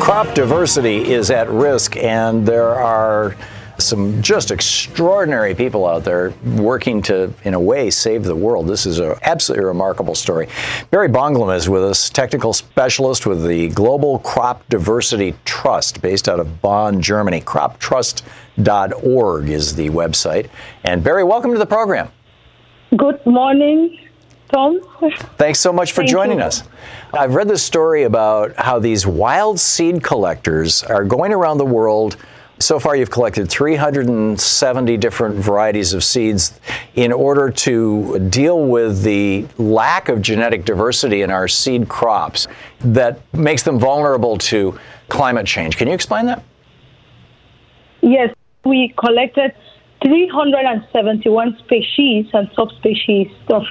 Crop diversity is at risk, and there are some just extraordinary people out there working to, in a way, save the world. This is an absolutely remarkable story. Beri Bonglim is with us, technical specialist with the Global Crop Diversity Trust, based out of Bonn, Germany. CropTrust.org is the website. And Beri, welcome to the program. Good morning. Thom. Thanks so much for Thank joining you. us. I've read this story about how these wild seed collectors are going around the world. So far, you've collected 370 different varieties of seeds in order to deal with the lack of genetic diversity in our seed crops that makes them vulnerable to climate change. Can you explain that? Yes, we collected 371 species and subspecies of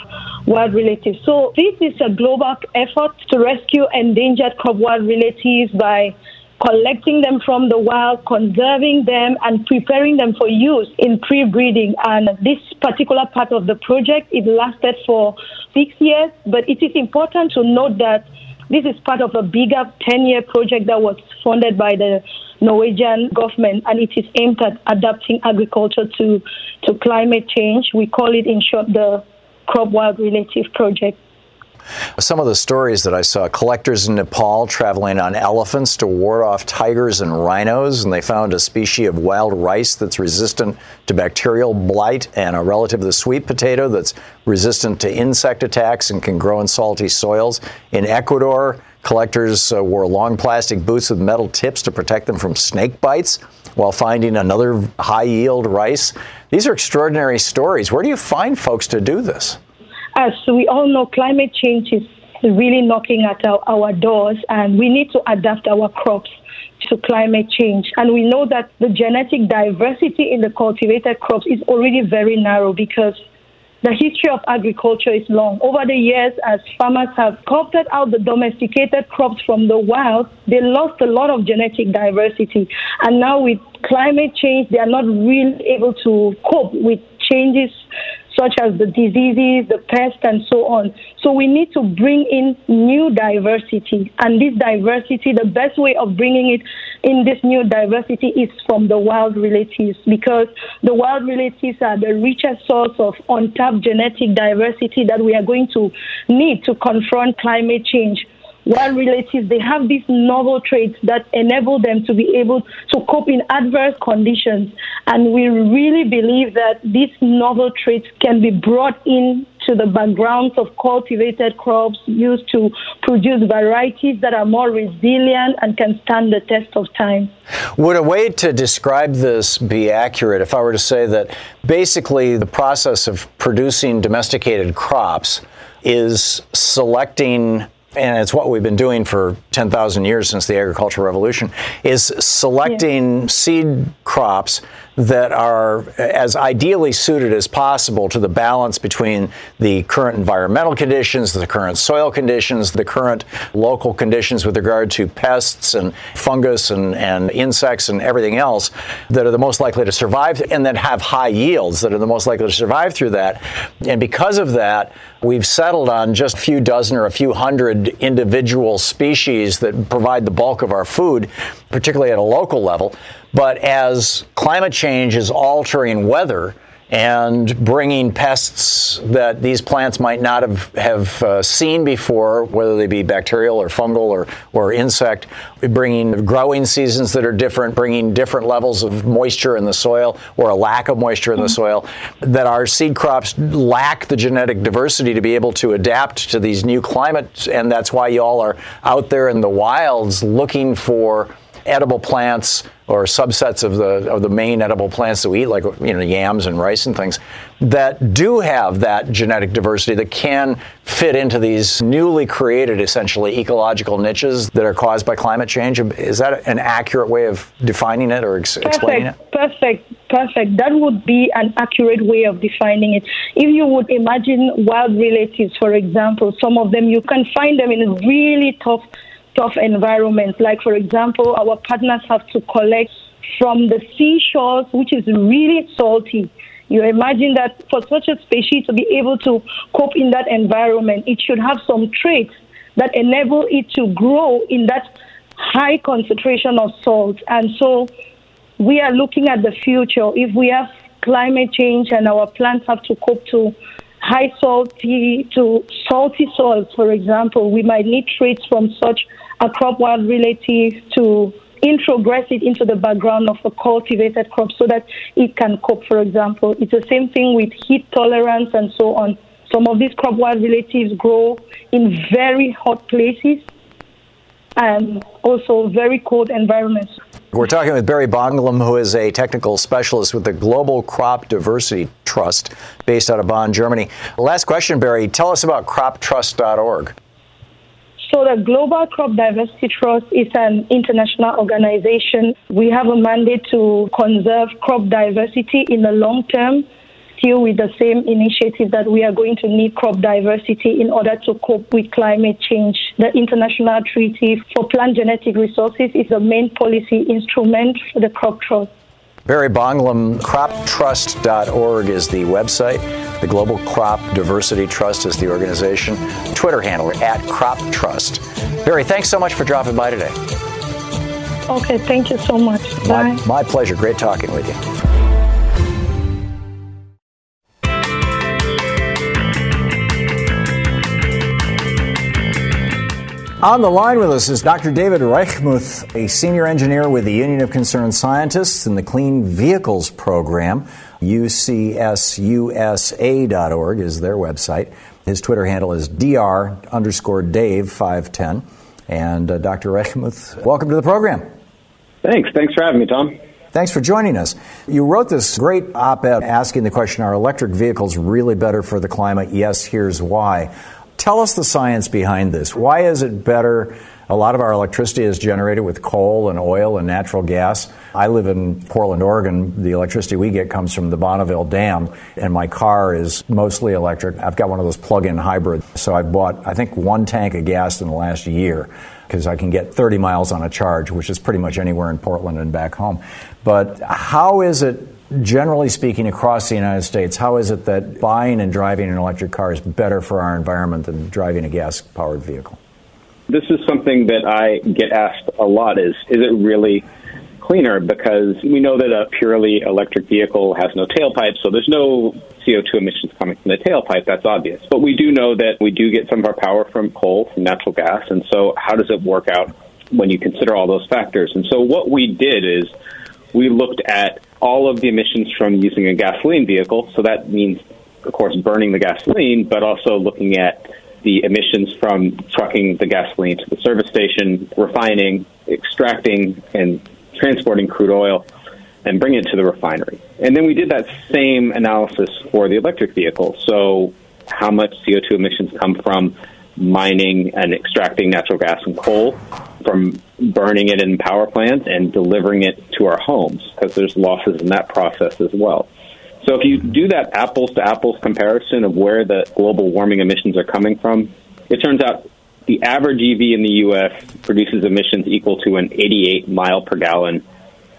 wild relatives. So this is a global effort to rescue endangered crop wild relatives by collecting them from the wild, conserving them, and preparing them for use in pre-breeding. And this particular part of the project, it lasted for six years, but it is important to note that this is part of a bigger 10-year project that was funded by the Norwegian government, and it is aimed at adapting agriculture to, to climate change. We call it, in short, the Crop Wild Relative Project. Some of the stories that I saw collectors in Nepal traveling on elephants to ward off tigers and rhinos, and they found a species of wild rice that's resistant to bacterial blight and a relative of the sweet potato that's resistant to insect attacks and can grow in salty soils. In Ecuador, collectors uh, wore long plastic boots with metal tips to protect them from snake bites while finding another high yield rice. These are extraordinary stories. Where do you find folks to do this? As we all know, climate change is really knocking at our, our doors, and we need to adapt our crops to climate change. And we know that the genetic diversity in the cultivated crops is already very narrow because the history of agriculture is long. Over the years, as farmers have carved out the domesticated crops from the wild, they lost a lot of genetic diversity. And now with climate change, they are not really able to cope with changes such as the diseases, the pests, and so on. So we need to bring in new diversity. And this diversity, the best way of bringing it in this new diversity is from the wild relatives because the wild relatives are the richest source of untapped genetic diversity that we are going to need to confront climate change wild relatives, they have these novel traits that enable them to be able to cope in adverse conditions. And we really believe that these novel traits can be brought in to the backgrounds of cultivated crops used to produce varieties that are more resilient and can stand the test of time. Would a way to describe this be accurate if I were to say that basically the process of producing domesticated crops is selecting and it's what we've been doing for 10,000 years since the agricultural revolution, is selecting yeah. seed crops that are as ideally suited as possible to the balance between the current environmental conditions, the current soil conditions, the current local conditions with regard to pests and fungus and, and insects and everything else that are the most likely to survive and then have high yields that are the most likely to survive through that. And because of that, we've settled on just a few dozen or a few hundred individual species that provide the bulk of our food, particularly at a local level. But as climate change is altering weather, and bringing pests that these plants might not have, have uh, seen before, whether they be bacterial or fungal or, or insect, bringing growing seasons that are different, bringing different levels of moisture in the soil or a lack of moisture in the soil, that our seed crops lack the genetic diversity to be able to adapt to these new climates. And that's why y'all are out there in the wilds looking for edible plants or subsets of the of the main edible plants that we eat, like you know yams and rice and things, that do have that genetic diversity that can fit into these newly created, essentially ecological niches that are caused by climate change. Is that an accurate way of defining it or ex- explaining it? Perfect, perfect. That would be an accurate way of defining it. If you would imagine wild relatives, for example, some of them you can find them in really tough tough environments. Like, for example, our partners have to collect from the seashores, which is really salty. You imagine that for such a species to be able to cope in that environment, it should have some traits that enable it to grow in that high concentration of salt. And so we are looking at the future. If we have climate change and our plants have to cope to high salty to salty soils, for example, we might need traits from such a crop wild relative to introgress it into the background of a cultivated crop so that it can cope, for example. It's the same thing with heat tolerance and so on. Some of these crop wild relatives grow in very hot places and also very cold environments. We're talking with Beri Bonglim, who is a technical specialist with the Global Crop Diversity Trust based out of Bonn, Germany. Last question, Beri. Tell us about croptrust.org. So the Global Crop Diversity Trust is an international organization. We have a mandate to conserve crop diversity in the long term, still with the same initiative that we are going to need crop diversity in order to cope with climate change. The International Treaty for Plant Genetic Resources is the main policy instrument for the crop trust. Beri Bonglim, croptrust.org is the website. The Global Crop Diversity Trust is the organization. Twitter handle at Crop Trust. Beri, thanks so much for dropping by today. Okay, thank you so much. My, Bye. my pleasure. Great talking with you. On the line with us is Dr. David Reichmuth, a senior engineer with the Union of Concerned Scientists in the Clean Vehicles Program. UCSUSA.org is their website. His Twitter handle is dr underscore Dave 510. And uh, Dr. Reichmuth, welcome to the program. Thanks. Thanks for having me, Thom. Thanks for joining us. You wrote this great op ed asking the question Are electric vehicles really better for the climate? Yes, here's why. Tell us the science behind this. Why is it better? A lot of our electricity is generated with coal and oil and natural gas. I live in Portland, Oregon. The electricity we get comes from the Bonneville Dam, and my car is mostly electric. I've got one of those plug in hybrids. So I've bought, I think, one tank of gas in the last year because I can get 30 miles on a charge, which is pretty much anywhere in Portland and back home. But how is it generally speaking, across the United States, how is it that buying and driving an electric car is better for our environment than driving a gas powered vehicle? This is something that I get asked a lot is is it really cleaner because we know that a purely electric vehicle has no tailpipe, so there's no CO2 emissions coming from the tailpipe. That's obvious. But we do know that we do get some of our power from coal, from natural gas. And so, how does it work out when you consider all those factors? And so, what we did is we looked at all of the emissions from using a gasoline vehicle. So, that means, of course, burning the gasoline, but also looking at the emissions from trucking the gasoline to the service station, refining, extracting, and transporting crude oil and bring it to the refinery. And then we did that same analysis for the electric vehicle. So, how much CO2 emissions come from mining and extracting natural gas and coal from burning it in power plants and delivering it to our homes because there's losses in that process as well. So if you do that apples to apples comparison of where the global warming emissions are coming from, it turns out the average EV in the U.S. produces emissions equal to an 88 mile per gallon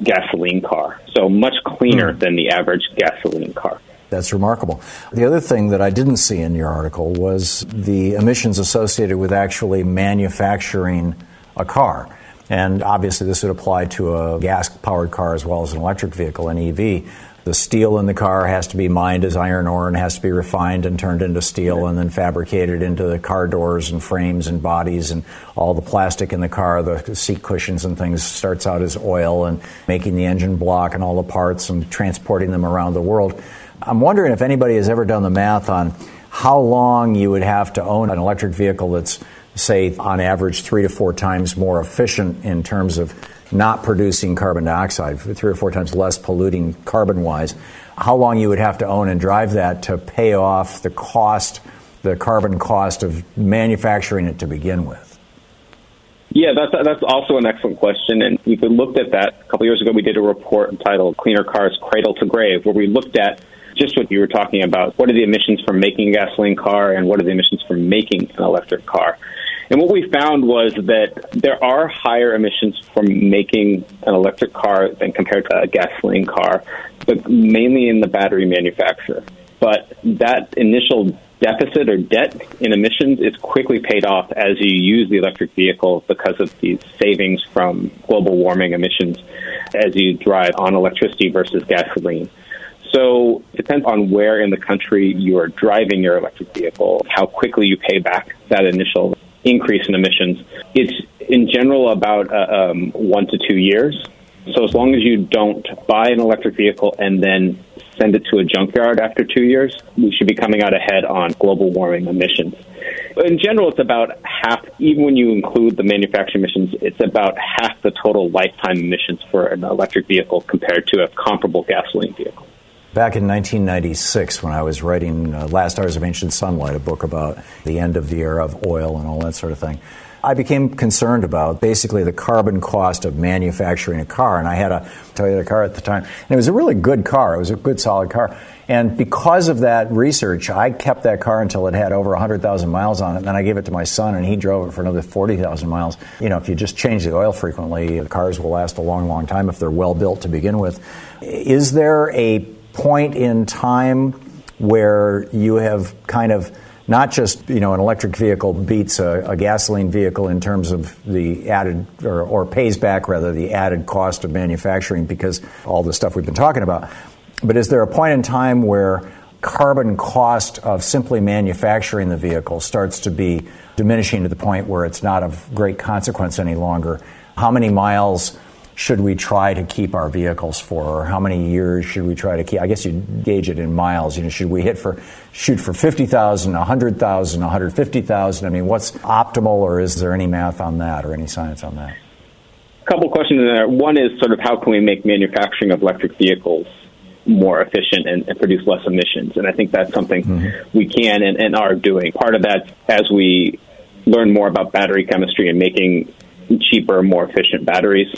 gasoline car. So much cleaner hmm. than the average gasoline car. That's remarkable. The other thing that I didn't see in your article was the emissions associated with actually manufacturing a car. And obviously, this would apply to a gas powered car as well as an electric vehicle, an EV. The steel in the car has to be mined as iron ore and has to be refined and turned into steel and then fabricated into the car doors and frames and bodies and all the plastic in the car, the seat cushions and things starts out as oil and making the engine block and all the parts and transporting them around the world. I'm wondering if anybody has ever done the math on how long you would have to own an electric vehicle that's, say, on average, three to four times more efficient in terms of not producing carbon dioxide, three or four times less polluting carbon wise. How long you would have to own and drive that to pay off the cost, the carbon cost of manufacturing it to begin with? Yeah, that's that's also an excellent question, and we looked at that a couple years ago. We did a report entitled "Cleaner Cars Cradle to Grave," where we looked at just what you were talking about. What are the emissions from making a gasoline car, and what are the emissions from making an electric car? And what we found was that there are higher emissions from making an electric car than compared to a gasoline car, but mainly in the battery manufacturer. But that initial deficit or debt in emissions is quickly paid off as you use the electric vehicle because of these savings from global warming emissions as you drive on electricity versus gasoline. So it depends on where in the country you are driving your electric vehicle, how quickly you pay back that initial increase in emissions. It's in general about uh, um, one to two years. So as long as you don't buy an electric vehicle and then send it to a junkyard after two years, we should be coming out ahead on global warming emissions. In general, it's about half, even when you include the manufacturing emissions, it's about half the total lifetime emissions for an electric vehicle compared to a comparable gasoline vehicle. Back in 1996, when I was writing uh, Last Hours of Ancient Sunlight, a book about the end of the era of oil and all that sort of thing, I became concerned about basically the carbon cost of manufacturing a car. And I had a Toyota car at the time, and it was a really good car. It was a good, solid car. And because of that research, I kept that car until it had over 100,000 miles on it. And then I gave it to my son, and he drove it for another 40,000 miles. You know, if you just change the oil frequently, cars will last a long, long time if they're well built to begin with. Is there a point in time where you have kind of not just you know an electric vehicle beats a, a gasoline vehicle in terms of the added or, or, pays back rather the added cost of manufacturing because all the stuff we've been talking about. But is there a point in time where carbon cost of simply manufacturing the vehicle starts to be diminishing to the point where it's not of great consequence any longer? How many miles should we try to keep our vehicles for, or how many years should we try to keep? I guess you gauge it in miles. You know, should we hit for shoot for 50,000, 100,000, 150,000? I mean, what's optimal, or is there any math on that, or any science on that? A couple questions in there. One is sort of how can we make manufacturing of electric vehicles more efficient and, and produce less emissions? And I think that's something mm-hmm. we can and, and are doing. Part of that, as we learn more about battery chemistry and making cheaper, more efficient batteries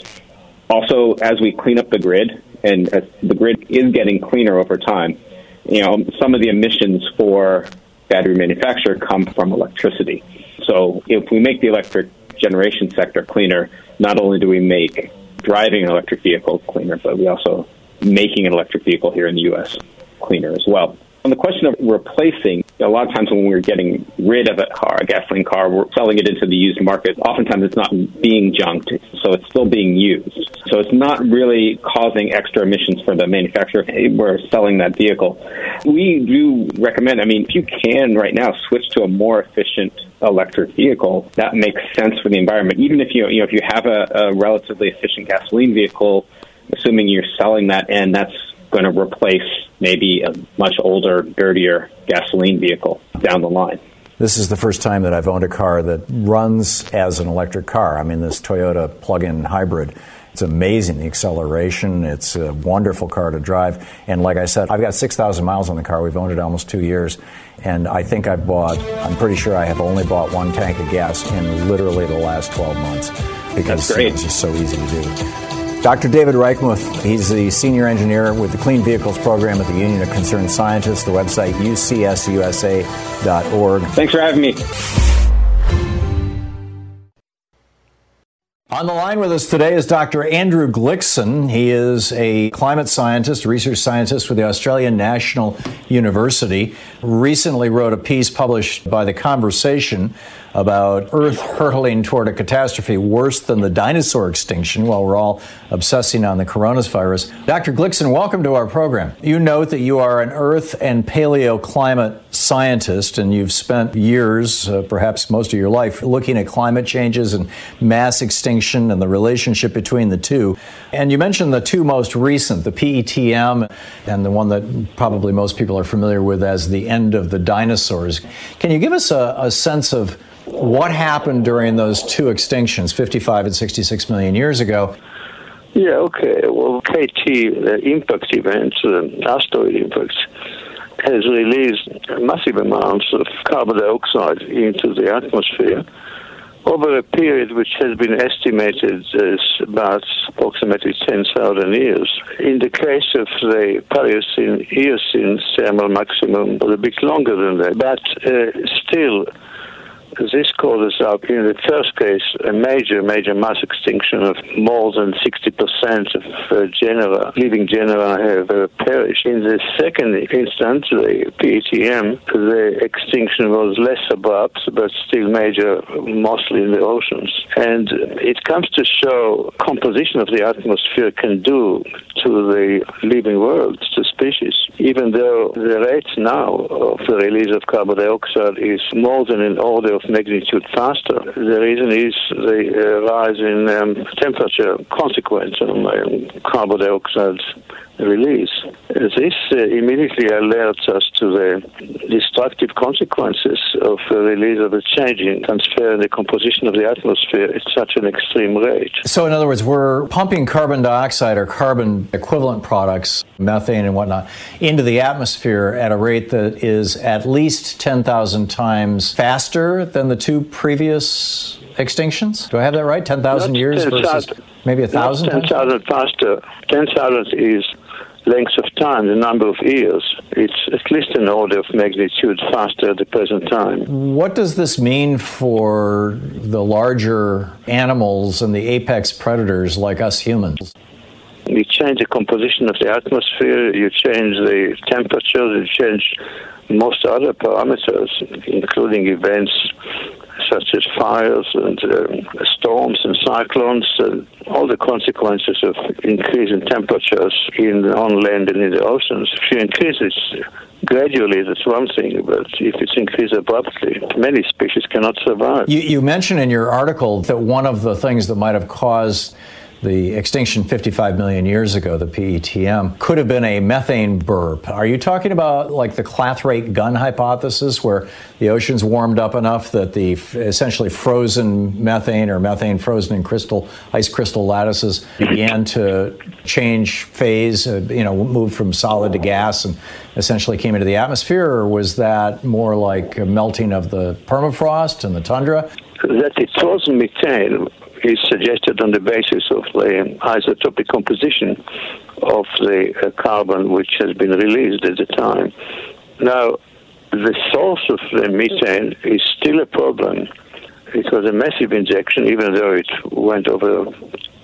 also, as we clean up the grid, and the grid is getting cleaner over time, you know, some of the emissions for battery manufacture come from electricity. So if we make the electric generation sector cleaner, not only do we make driving an electric vehicle cleaner, but we also making an electric vehicle here in the U.S. cleaner as well. On the question of replacing, a lot of times when we're getting rid of a car, a gasoline car, we're selling it into the used market. Oftentimes it's not being junked, so it's still being used. So it's not really causing extra emissions for the manufacturer. We're selling that vehicle. We do recommend, I mean, if you can right now switch to a more efficient electric vehicle, that makes sense for the environment. Even if you, you know, if you have a, a relatively efficient gasoline vehicle, assuming you're selling that and that's going to replace maybe a much older, dirtier gasoline vehicle down the line. This is the first time that I've owned a car that runs as an electric car. I mean, this Toyota plug in hybrid. It's amazing, the acceleration. It's a wonderful car to drive. And like I said, I've got 6,000 miles on the car. We've owned it almost two years. And I think I've bought, I'm pretty sure I have only bought one tank of gas in literally the last 12 months. because it's just so easy to do. Dr. David Reichmuth, he's the senior engineer with the Clean Vehicles Program at the Union of Concerned Scientists, the website ucsusa.org. Thanks for having me. On the line with us today is Dr. Andrew Glikson. He is a climate scientist, research scientist with the Australian National University. Recently wrote a piece published by The Conversation about Earth hurtling toward a catastrophe worse than the dinosaur extinction while we're all obsessing on the coronavirus. Dr. Glikson, welcome to our program. You note that you are an Earth and paleoclimate scientist, and you've spent years, uh, perhaps most of your life, looking at climate changes and mass extinction and the relationship between the two. And you mentioned the two most recent, the PETM and the one that probably most people are familiar with as the end of the dinosaurs. Can you give us a, a sense of what happened during those two extinctions, 55 and 66 million years ago? Yeah, okay. Well, KT uh, impact events, the asteroid impacts, has released massive amounts of carbon dioxide into the atmosphere over a period which has been estimated as about approximately 10,000 years. In the case of the Paleocene Eocene thermal maximum, a bit longer than that, but uh, still this causes up, in the first case, a major, major mass extinction of more than 60% of uh, genera, living genera have uh, perished. In the second instance, the PETM, the extinction was less abrupt, but still major, mostly in the oceans. And it comes to show composition of the atmosphere can do to the living world, to species, even though the rate now of the release of carbon dioxide is more than an order of magnitude faster. The reason is the uh, rise in um, temperature consequence on um, carbon dioxide release. This uh, immediately alerts us to the destructive consequences of the release of the changing transfer and the composition of the atmosphere at such an extreme rate. So, in other words, we're pumping carbon dioxide or carbon equivalent products, methane and whatnot, into the atmosphere at a rate that is at least 10,000 times faster than the two previous extinctions? Do I have that right? 10,000 years 10, versus maybe a thousand? 10,000 faster. 10,000 is length of time, the number of years. It's at least an order of magnitude faster at the present time. What does this mean for the larger animals and the apex predators like us humans? You change the composition of the atmosphere, you change the temperature, you change most other parameters, including events such as fires and uh, storms and cyclones, and all the consequences of increasing temperatures in on land and in the oceans. If you increase it gradually, that's one thing, but if it's increased abruptly, many species cannot survive. You, you mentioned in your article that one of the things that might have caused the extinction 55 million years ago, the PETM, could have been a methane burp. Are you talking about like the clathrate gun hypothesis, where the oceans warmed up enough that the f- essentially frozen methane or methane frozen in crystal ice crystal lattices began to change phase, uh, you know, moved from solid to gas and essentially came into the atmosphere, or was that more like melting of the permafrost and the tundra? That it was methane is suggested on the basis of the isotopic composition of the uh, carbon which has been released at the time. Now, the source of the methane is still a problem. It was a massive injection, even though it went over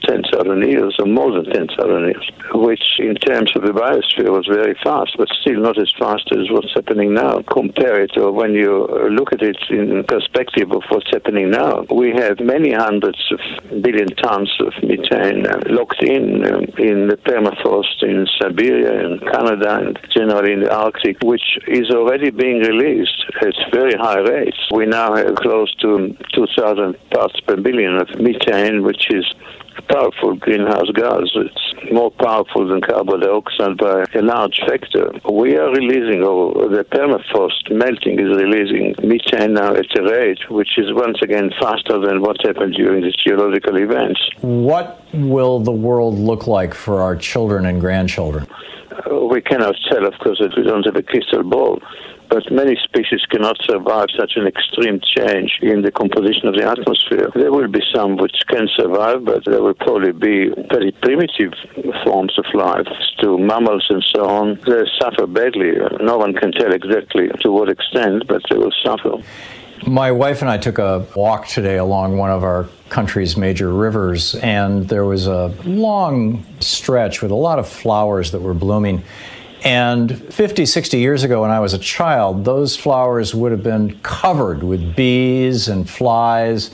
10,000 years or more than 10,000 years, which in terms of the biosphere was very fast, but still not as fast as what's happening now. Compare it, or when you look at it in perspective of what's happening now, we have many hundreds of billion tons of methane uh, locked in um, in the permafrost in Siberia and Canada and generally in the Arctic, which is already being released at very high rates. We now have close to 2,000 parts per billion of methane, which is powerful greenhouse gas. It's more powerful than carbon dioxide by a large factor. We are releasing, or the permafrost melting is releasing methane now at a rate which is once again faster than what happened during the geological events. What will the world look like for our children and grandchildren? Uh, we cannot tell, of course, that we don't have a crystal ball but many species cannot survive such an extreme change in the composition of the atmosphere. There will be some which can survive, but there will probably be very primitive forms of life, to mammals and so on. They suffer badly. No one can tell exactly to what extent, but they will suffer. My wife and I took a walk today along one of our country's major rivers, and there was a long stretch with a lot of flowers that were blooming. And 50, 60 years ago, when I was a child, those flowers would have been covered with bees and flies.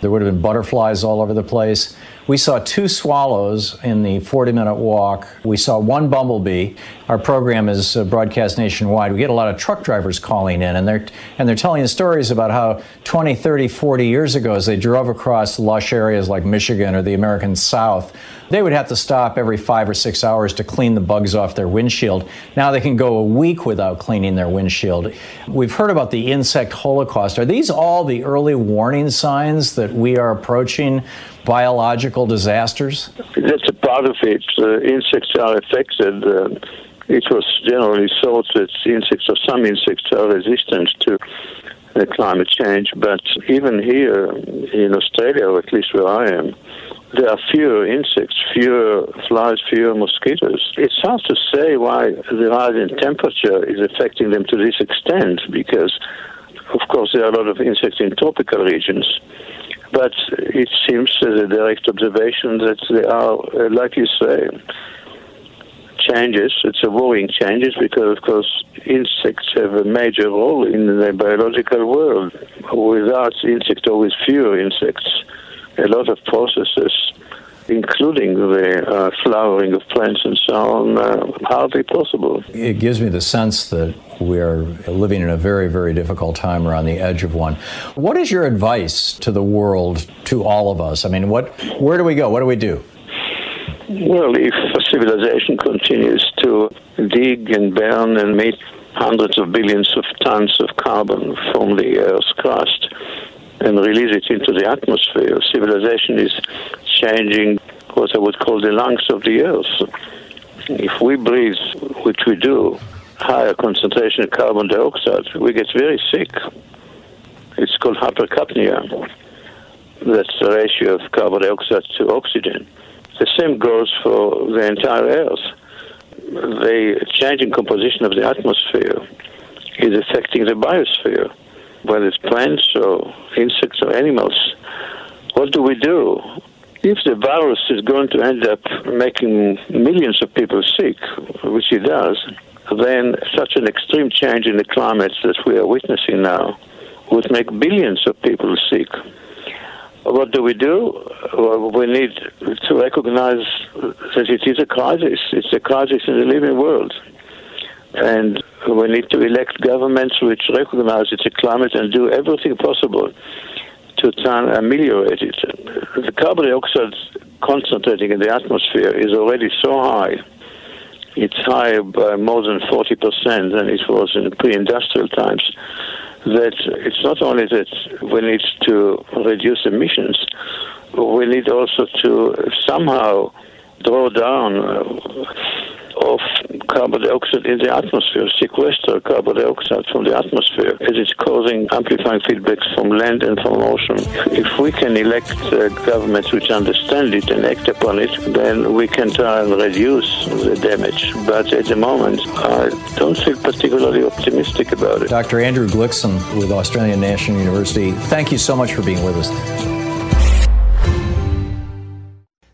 There would have been butterflies all over the place. We saw two swallows in the 40 minute walk. We saw one bumblebee. Our program is uh, broadcast nationwide. We get a lot of truck drivers calling in, and they're, and they're telling stories about how 20, 30, 40 years ago, as they drove across lush areas like Michigan or the American South, they would have to stop every five or six hours to clean the bugs off their windshield. Now they can go a week without cleaning their windshield. We've heard about the insect holocaust. Are these all the early warning signs that we are approaching biological disasters? That's a part of it. Uh, insects are affected. Uh, it was generally thought that insects or some insects are resistant to uh, climate change, but even here in Australia, or at least where I am, there are fewer insects, fewer flies, fewer mosquitoes. It's hard to say why the rise in temperature is affecting them to this extent because, of course, there are a lot of insects in tropical regions. But it seems as a direct observation that there are, uh, like you say, changes. It's a worrying changes because, of course, insects have a major role in the biological world. Without insects or with fewer insects, a lot of processes, including the uh, flowering of plants and so on, uh, hardly possible. It gives me the sense that we're living in a very, very difficult time or on the edge of one. What is your advice to the world, to all of us? I mean, what, where do we go? What do we do? Well, if civilization continues to dig and burn and make hundreds of billions of tons of carbon from the Earth's crust, and release it into the atmosphere. Civilization is changing what I would call the lungs of the earth. If we breathe, which we do, higher concentration of carbon dioxide, we get very sick. It's called hypercapnia. That's the ratio of carbon dioxide to oxygen. The same goes for the entire Earth. The changing composition of the atmosphere is affecting the biosphere whether it's plants or insects or animals, what do we do? If the virus is going to end up making millions of people sick, which it does, then such an extreme change in the climate that we are witnessing now would make billions of people sick. What do we do? Well, we need to recognize that it is a crisis. It's a crisis in the living world. And we need to elect governments which recognize it's a climate and do everything possible to try and ameliorate it. The carbon dioxide concentrating in the atmosphere is already so high. It's higher by more than 40% than it was in pre-industrial times. That it's not only that we need to reduce emissions, we need also to somehow draw down uh, of carbon dioxide in the atmosphere, sequester carbon dioxide from the atmosphere, as it's causing amplifying feedbacks from land and from ocean. If we can elect uh, governments which understand it and act upon it, then we can try and reduce the damage. But at the moment, I don't feel particularly optimistic about it. Dr. Andrew Glikson with Australian National University, thank you so much for being with us.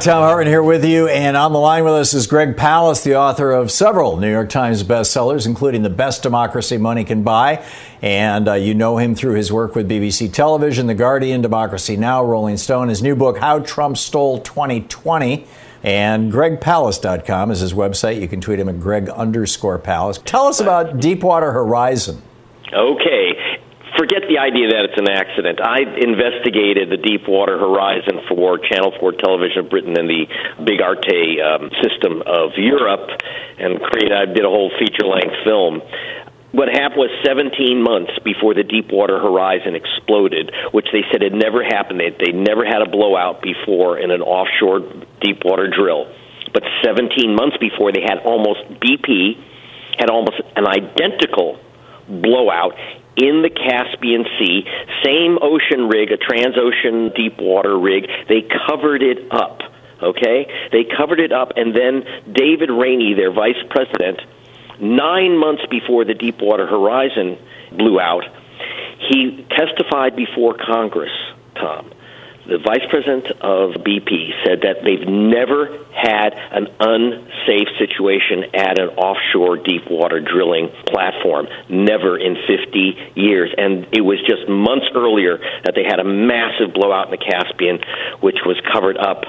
Thom Hartmann here with you, and on the line with us is Greg Palast, the author of several New York Times bestsellers, including The Best Democracy Money Can Buy. And uh, you know him through his work with BBC Television, The Guardian, Democracy Now!, Rolling Stone, his new book, How Trump Stole 2020. And gregpalast.com is his website. You can tweet him at greg underscore palast. Tell us about Deepwater Horizon. Okay forget the idea that it's an accident. I investigated the Deepwater Horizon for Channel 4 Television of Britain and the Big Arte um, system of Europe, and created. I did a whole feature-length film. What happened was 17 months before the Deepwater Horizon exploded, which they said had never happened. They they never had a blowout before in an offshore deepwater drill, but 17 months before they had almost BP had almost an identical blowout in the Caspian Sea, same ocean rig, a Transocean deep water rig. They covered it up. Okay? They covered it up, and then David Rainey, their vice president, nine months before the Deepwater Horizon blew out, he testified before Congress, Thom the vice president of BP said that they've never had an unsafe situation at an offshore deep water drilling platform, never in 50 years. And it was just months earlier that they had a massive blowout in the Caspian, which was covered up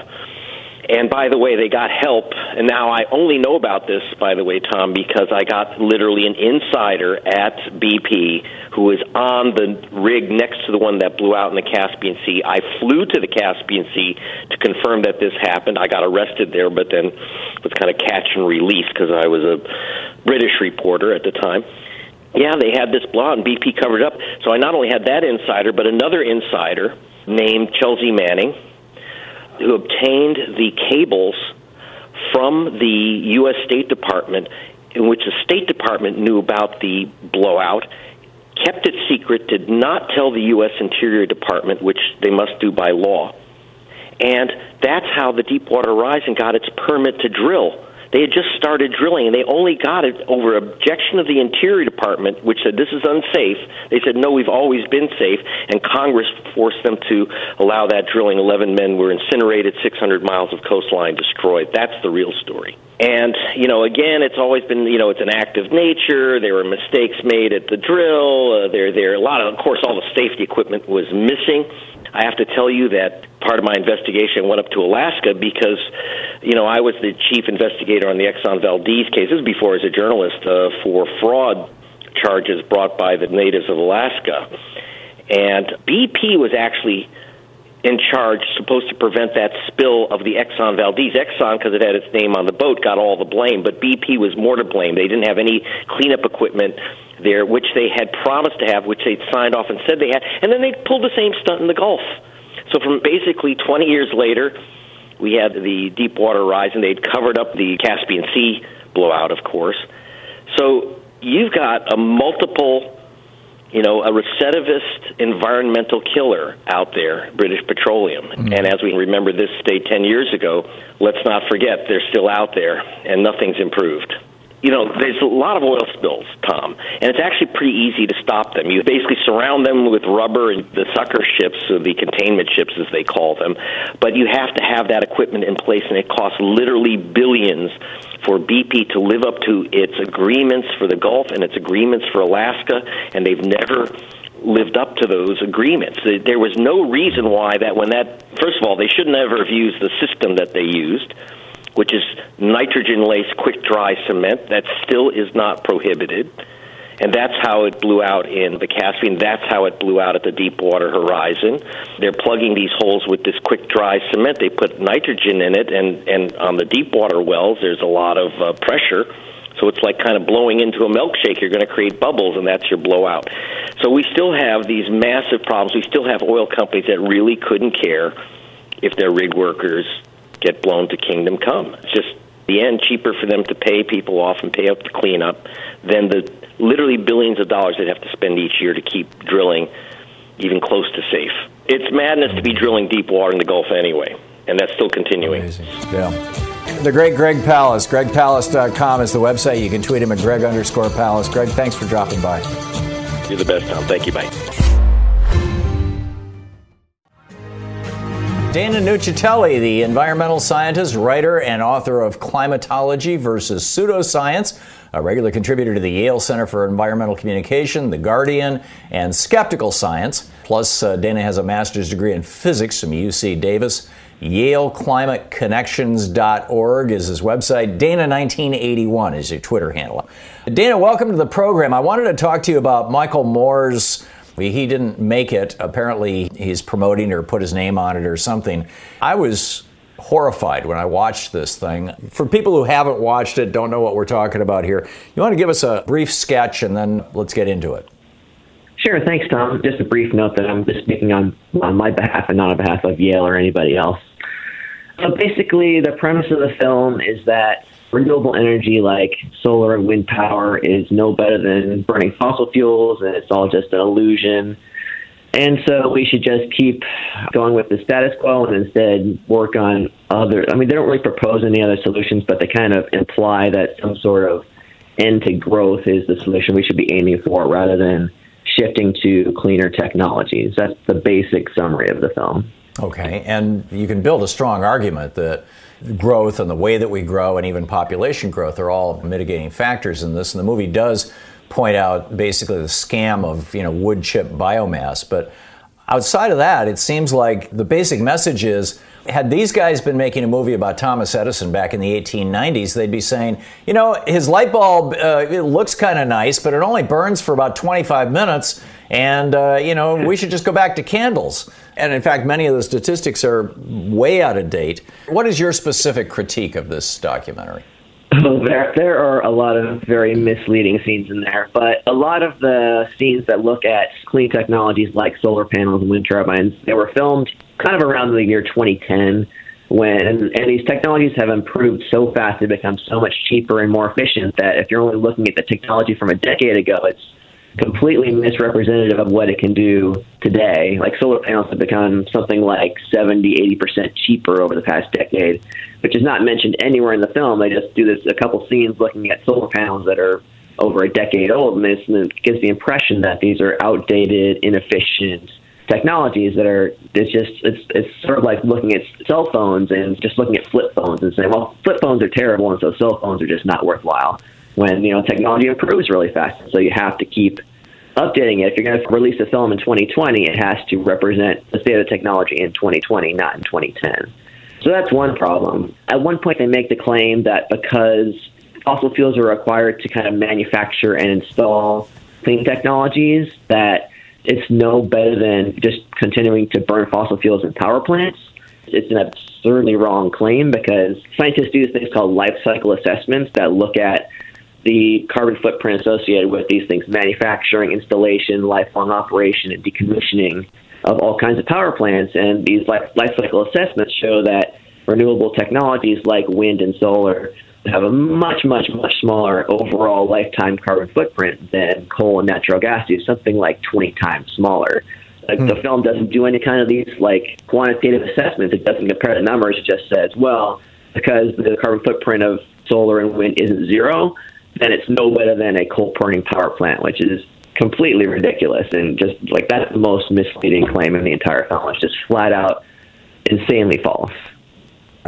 and by the way, they got help. And now I only know about this, by the way, Thom, because I got literally an insider at BP who was on the rig next to the one that blew out in the Caspian Sea. I flew to the Caspian Sea to confirm that this happened. I got arrested there, but then was kind of catch and release because I was a British reporter at the time yeah, they had this blowout and BP covered up. So I not only had that insider, but another insider named Chelsea Manning, who obtained the cables from the U.S. State Department, in which the State Department knew about the blowout, kept it secret, did not tell the U.S. Interior Department, which they must do by law. And that's how the Deepwater Horizon got its permit to drill they had just started drilling, and they only got it over objection of the Interior Department, which said this is unsafe. They said no, we've always been safe, and Congress forced them to allow that drilling. Eleven men were incinerated, 600 miles of coastline destroyed. That's the real story. And you know, again, it's always been you know it's an act of nature. There were mistakes made at the drill. Uh, there, there a lot of, of course, all the safety equipment was missing. I have to tell you that part of my investigation went up to Alaska because, you know, I was the chief investigator on the Exxon Valdez case. This was before as a journalist uh, for fraud charges brought by the natives of Alaska. And BP was actually in charge, supposed to prevent that spill of the Exxon Valdez. Exxon, because it had its name on the boat, got all the blame, but BP was more to blame. They didn't have any cleanup equipment there, which they had promised to have, which they'd signed off and said they had, and then they pulled the same stunt in the Gulf. So from basically 20 years later, we had the Deepwater Horizon. They'd covered up the Caspian Sea blowout, of course. So you've got a multiple you know, a recidivist environmental killer out there, British Petroleum. Mm-hmm. And as we remember this state 10 years ago, let's not forget they're still out there and nothing's improved. You know, there's a lot of oil spills, Thom, and it's actually pretty easy to stop them. You basically surround them with rubber and the sucker ships, or the containment ships as they call them, but you have to have that equipment in place, and it costs literally billions for BP to live up to its agreements for the Gulf and its agreements for Alaska, and they've never lived up to those agreements. There was no reason why that when that first of all they should never have used the system that they used which is nitrogen laced quick dry cement that still is not prohibited. And that's how it blew out in the Caspian. That's how it blew out at the Deepwater Horizon. They're plugging these holes with this quick dry cement. They put nitrogen in it, and, and on the deepwater wells, there's a lot of uh, pressure. So it's like kind of blowing into a milkshake. You're going to create bubbles, and that's your blowout. So we still have these massive problems. We still have oil companies that really couldn't care if their rig workers get blown to kingdom come. It's just the end cheaper for them to pay people off and pay up the cleanup than the literally billions of dollars they'd have to spend each year to keep drilling even close to safe. It's madness to be drilling deep water in the Gulf anyway, and that's still continuing. Amazing. Yeah. The great Greg Palast. GregPalast.com is the website. You can tweet him at Greg underscore Palast. Greg, thanks for dropping by. You're the best, Thom. Thank you. Bye. Dana Nuccitelli, the environmental scientist, writer, and author of Climatology versus Pseudoscience, a regular contributor to the Yale Center for Environmental Communication, The Guardian, and Skeptical Science. Plus, uh, Dana has a master's degree in physics from UC Davis. YaleClimateConnections.org is his website. Dana1981 is your Twitter handle. Dana, welcome to the program. I wanted to talk to you about Michael Moore's he didn't make it. Apparently, he's promoting or put his name on it or something. I was horrified when I watched this thing. For people who haven't watched it, don't know what we're talking about here, you want to give us a brief sketch and then let's get into it. Sure, thanks, Thom. Just a brief note that I'm just speaking on, on my behalf and not on behalf of Yale or anybody else. So basically, the premise of the film is that renewable energy like solar and wind power is no better than burning fossil fuels and it's all just an illusion. And so we should just keep going with the status quo and instead work on other. I mean, they don't really propose any other solutions, but they kind of imply that some sort of end to growth is the solution we should be aiming for rather than shifting to cleaner technologies. That's the basic summary of the film. Okay, and you can build a strong argument that growth and the way that we grow and even population growth are all mitigating factors in this. And the movie does point out basically the scam of you know wood chip biomass. But outside of that, it seems like the basic message is had these guys been making a movie about Thomas Edison back in the 1890s, they'd be saying, you know, his light bulb uh, it looks kind of nice, but it only burns for about 25 minutes, and uh, you know we should just go back to candles. And in fact, many of the statistics are way out of date. What is your specific critique of this documentary? There, there are a lot of very misleading scenes in there, but a lot of the scenes that look at clean technologies like solar panels and wind turbines, they were filmed kind of around the year 2010 when and, and these technologies have improved so fast they become so much cheaper and more efficient that if you're only looking at the technology from a decade ago it's completely misrepresentative of what it can do today. Like solar panels have become something like 70, 80% cheaper over the past decade, which is not mentioned anywhere in the film. They just do this a couple scenes looking at solar panels that are over a decade old, and, it gives the impression that these are outdated, inefficient technologies that are it's just it's it's sort of like looking at cell phones and just looking at flip phones and saying, well, flip phones are terrible, and so cell phones are just not worthwhile when you know technology improves really fast. So you have to keep updating it. If you're going to release a film in 2020, it has to represent the state of technology in 2020, not in 2010. So that's one problem. At one point, they make the claim that because fossil fuels are required to kind of manufacture and install clean technologies, that it's no better than just continuing to burn fossil fuels in power plants. It's an absurdly wrong claim because scientists do things called life cycle assessments that look at the carbon footprint associated with these things manufacturing, installation, lifelong operation, and decommissioning of all kinds of power plants. And these life, life cycle assessments show that renewable technologies like wind and solar have a much, much, much smaller overall lifetime carbon footprint than coal and natural gas do, something like 20 times smaller. Like hmm. the film doesn't do any kind of these like quantitative assessments. It doesn't compare the numbers. It just says, well, because the carbon footprint of solar and wind isn't zero, then it's no better than a coal burning power plant, which is completely ridiculous and just like that's the most misleading claim in the entire film. It's just flat out insanely false.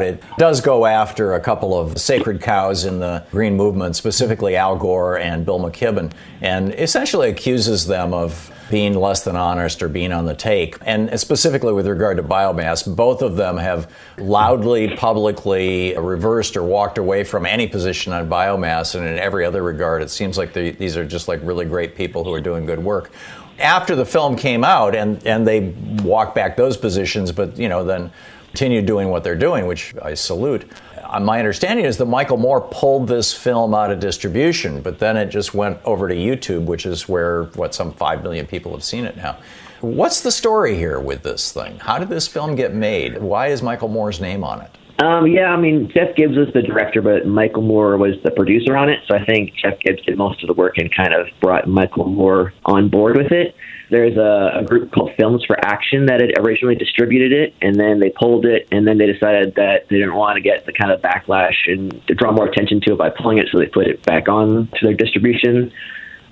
It does go after a couple of sacred cows in the Green Movement, specifically Al Gore and Bill McKibben, and essentially accuses them of being less than honest or being on the take. And specifically with regard to biomass, both of them have loudly, publicly reversed or walked away from any position on biomass. And in every other regard, it seems like these are just like really great people who are doing good work. After the film came out, and, and they walked back those positions, but you know, then continue doing what they're doing, which I salute. Uh, my understanding is that Michael Moore pulled this film out of distribution, but then it just went over to YouTube, which is where, what, some 5 million people have seen it now. What's the story here with this thing? How did this film get made? Why is Michael Moore's name on it? Um, yeah, I mean, Jeff Gibbs was the director, but Michael Moore was the producer on it. So I think Jeff Gibbs did most of the work and kind of brought Michael Moore on board with it. There's a, a group called Films for Action that had originally distributed it, and then they pulled it, and then they decided that they didn't want to get the kind of backlash and to draw more attention to it by pulling it, so they put it back on to their distribution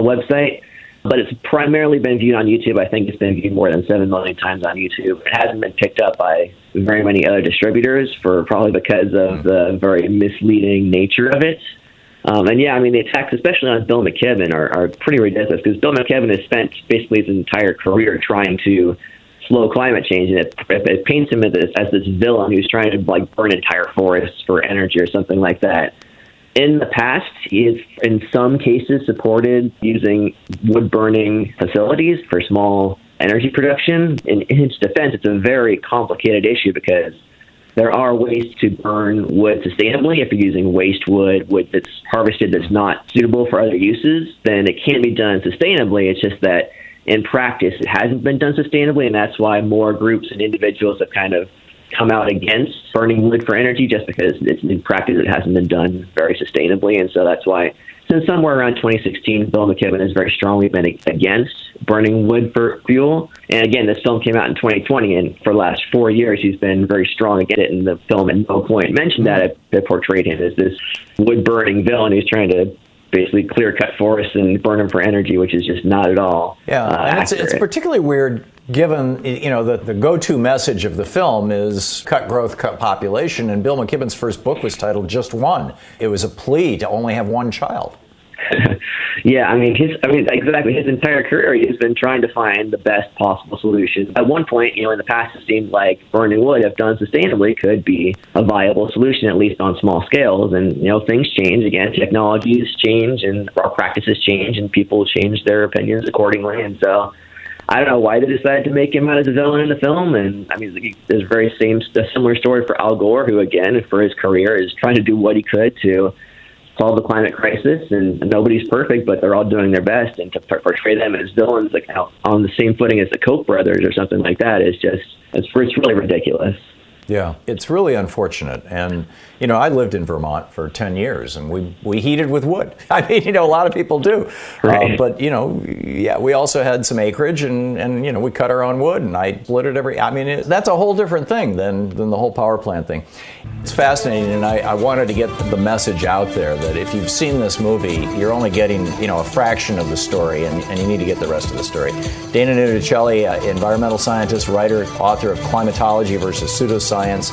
website. But it's primarily been viewed on YouTube. I think it's been viewed more than 7 million times on YouTube. It hasn't been picked up by very many other distributors for probably because of the very misleading nature of it. Um, and yeah, I mean, the attacks, especially on Bill McKibben, are, are pretty ridiculous because Bill McKibben has spent basically his entire career trying to slow climate change, and it, it paints him as this, as this villain who's trying to like burn entire forests for energy or something like that. In the past, has, in some cases, supported using wood burning facilities for small energy production. In, in his defense, it's a very complicated issue because there are ways to burn wood sustainably. If you're using waste wood, wood that's harvested that's not suitable for other uses, then it can be done sustainably. It's just that in practice, it hasn't been done sustainably, and that's why more groups and individuals have kind of come out against burning wood for energy just because it's, in practice it hasn't been done very sustainably. And so that's why since somewhere around 2016, Bill McKibben has very strongly been against burning wood for fuel. And again, this film came out in 2020, and for the last four years, he's been very strong against it. And the film at no point mentioned that it, it portrayed him as this wood burning villain who's trying to basically clear cut forests and burn them for energy, which is just not at all. Yeah, uh, and it's, it's particularly weird given you know the, the go-to message of the film is cut growth cut population and bill mckibben's first book was titled just one it was a plea to only have one child yeah, I mean his I mean exactly his entire career he's been trying to find the best possible solution. At one point, you know, in the past it seemed like burning wood if done sustainably could be a viable solution at least on small scales. And you know things change. Again, technologies change and our practices change and people change their opinions accordingly. And so I don't know why they decided to make him out as a villain in the film, and I mean, there's very same a similar story for Al Gore, who again, for his career, is trying to do what he could to solve the climate crisis, and nobody's perfect, but they're all doing their best. And to portray them as villains, like on the same footing as the Koch brothers or something like that, is just it's, it's really ridiculous. Yeah, it's really unfortunate. And, you know, I lived in Vermont for 10 years and we, we heated with wood. I mean, you know, a lot of people do. Right. Uh, but, you know, yeah, we also had some acreage and, and, you know, we cut our own wood and I split it every, I mean, it, that's a whole different thing than, than the whole power plant thing. It's fascinating. And I, I wanted to get the message out there that if you've seen this movie, you're only getting, you know, a fraction of the story and, and you need to get the rest of the story. Dana Nuccitelli, uh, environmental scientist, writer, author of Climatology versus Pseudoscience science,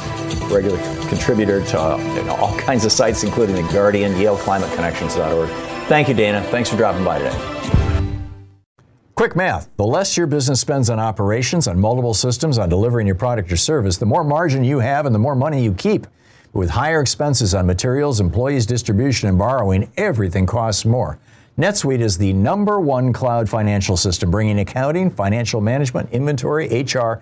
regular contributor to uh, all kinds of sites, including The Guardian, YaleClimateConnections.org. Thank you, Dana. Thanks for dropping by today. Quick math the less your business spends on operations, on multiple systems, on delivering your product or service, the more margin you have and the more money you keep. With higher expenses on materials, employees, distribution, and borrowing, everything costs more. NetSuite is the number one cloud financial system, bringing accounting, financial management, inventory, HR,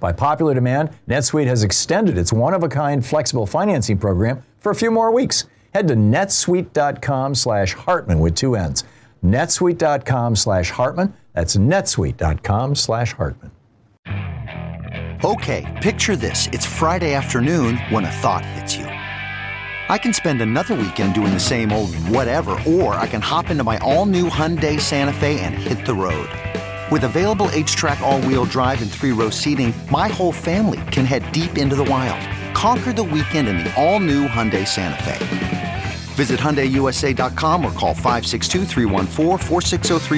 By popular demand, NetSuite has extended its one-of-a-kind flexible financing program for a few more weeks. Head to netsuite.com slash Hartmann with two N's. netsuite.com slash Hartmann. That's netsuite.com slash Hartmann. Okay, picture this. It's Friday afternoon when a thought hits you. I can spend another weekend doing the same old whatever, or I can hop into my all-new Hyundai Santa Fe and hit the road. With available H-Track all-wheel drive and three-row seating, my whole family can head deep into the wild. Conquer the weekend in the all-new Hyundai Santa Fe. Visit HyundaiUSA.com or call 562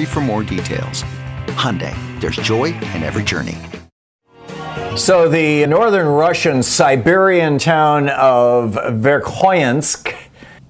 for more details. Hyundai, there's joy in every journey. So the northern Russian Siberian town of Verkhoyansk,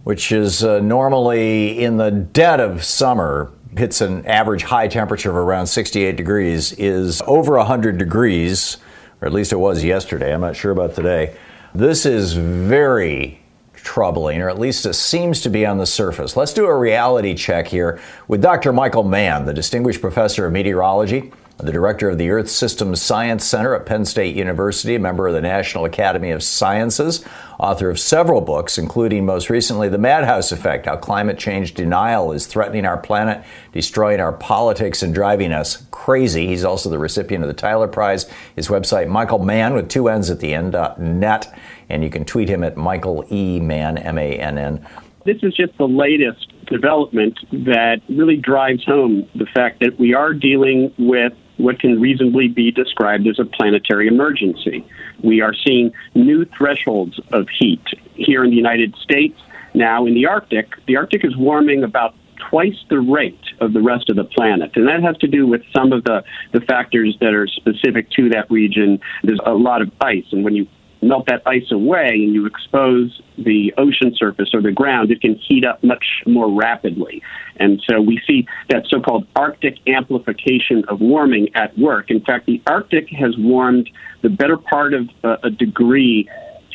which is uh, normally in the dead of summer, hits an average high temperature of around 68 degrees, is over 100 degrees, or at least it was yesterday. I'm not sure about today. This is very troubling, or at least it seems to be on the surface. Let's do a reality check here with Dr. Michael Mann, the Distinguished Professor of Meteorology, the Director of the Earth Systems Science Center at Penn State University, a member of the National Academy of Sciences, author of several books, including most recently The Madhouse Effect How Climate Change Denial is Threatening Our Planet, Destroying Our Politics, and Driving Us Crazy. He's also the recipient of the Tyler Prize. His website, Michael Mann, with two N's at the end, uh, net and you can tweet him at Michael E. Mann, M A N N. This is just the latest development that really drives home the fact that we are dealing with what can reasonably be described as a planetary emergency. We are seeing new thresholds of heat here in the United States. Now, in the Arctic, the Arctic is warming about twice the rate of the rest of the planet. And that has to do with some of the, the factors that are specific to that region. There's a lot of ice, and when you melt that ice away and you expose the ocean surface or the ground, it can heat up much more rapidly. And so we see that so called Arctic amplification of warming at work. In fact, the Arctic has warmed the better part of uh, a degree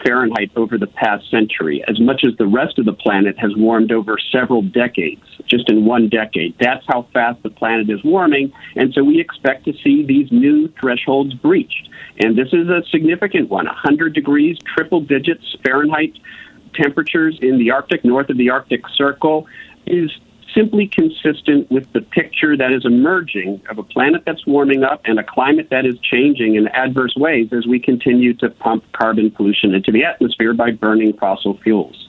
Fahrenheit over the past century, as much as the rest of the planet has warmed over several decades, just in one decade. That's how fast the planet is warming, and so we expect to see these new thresholds breached. And this is a significant one 100 degrees, triple digits Fahrenheit temperatures in the Arctic, north of the Arctic Circle, is simply consistent with the picture that is emerging of a planet that's warming up and a climate that is changing in adverse ways as we continue to pump carbon pollution into the atmosphere by burning fossil fuels.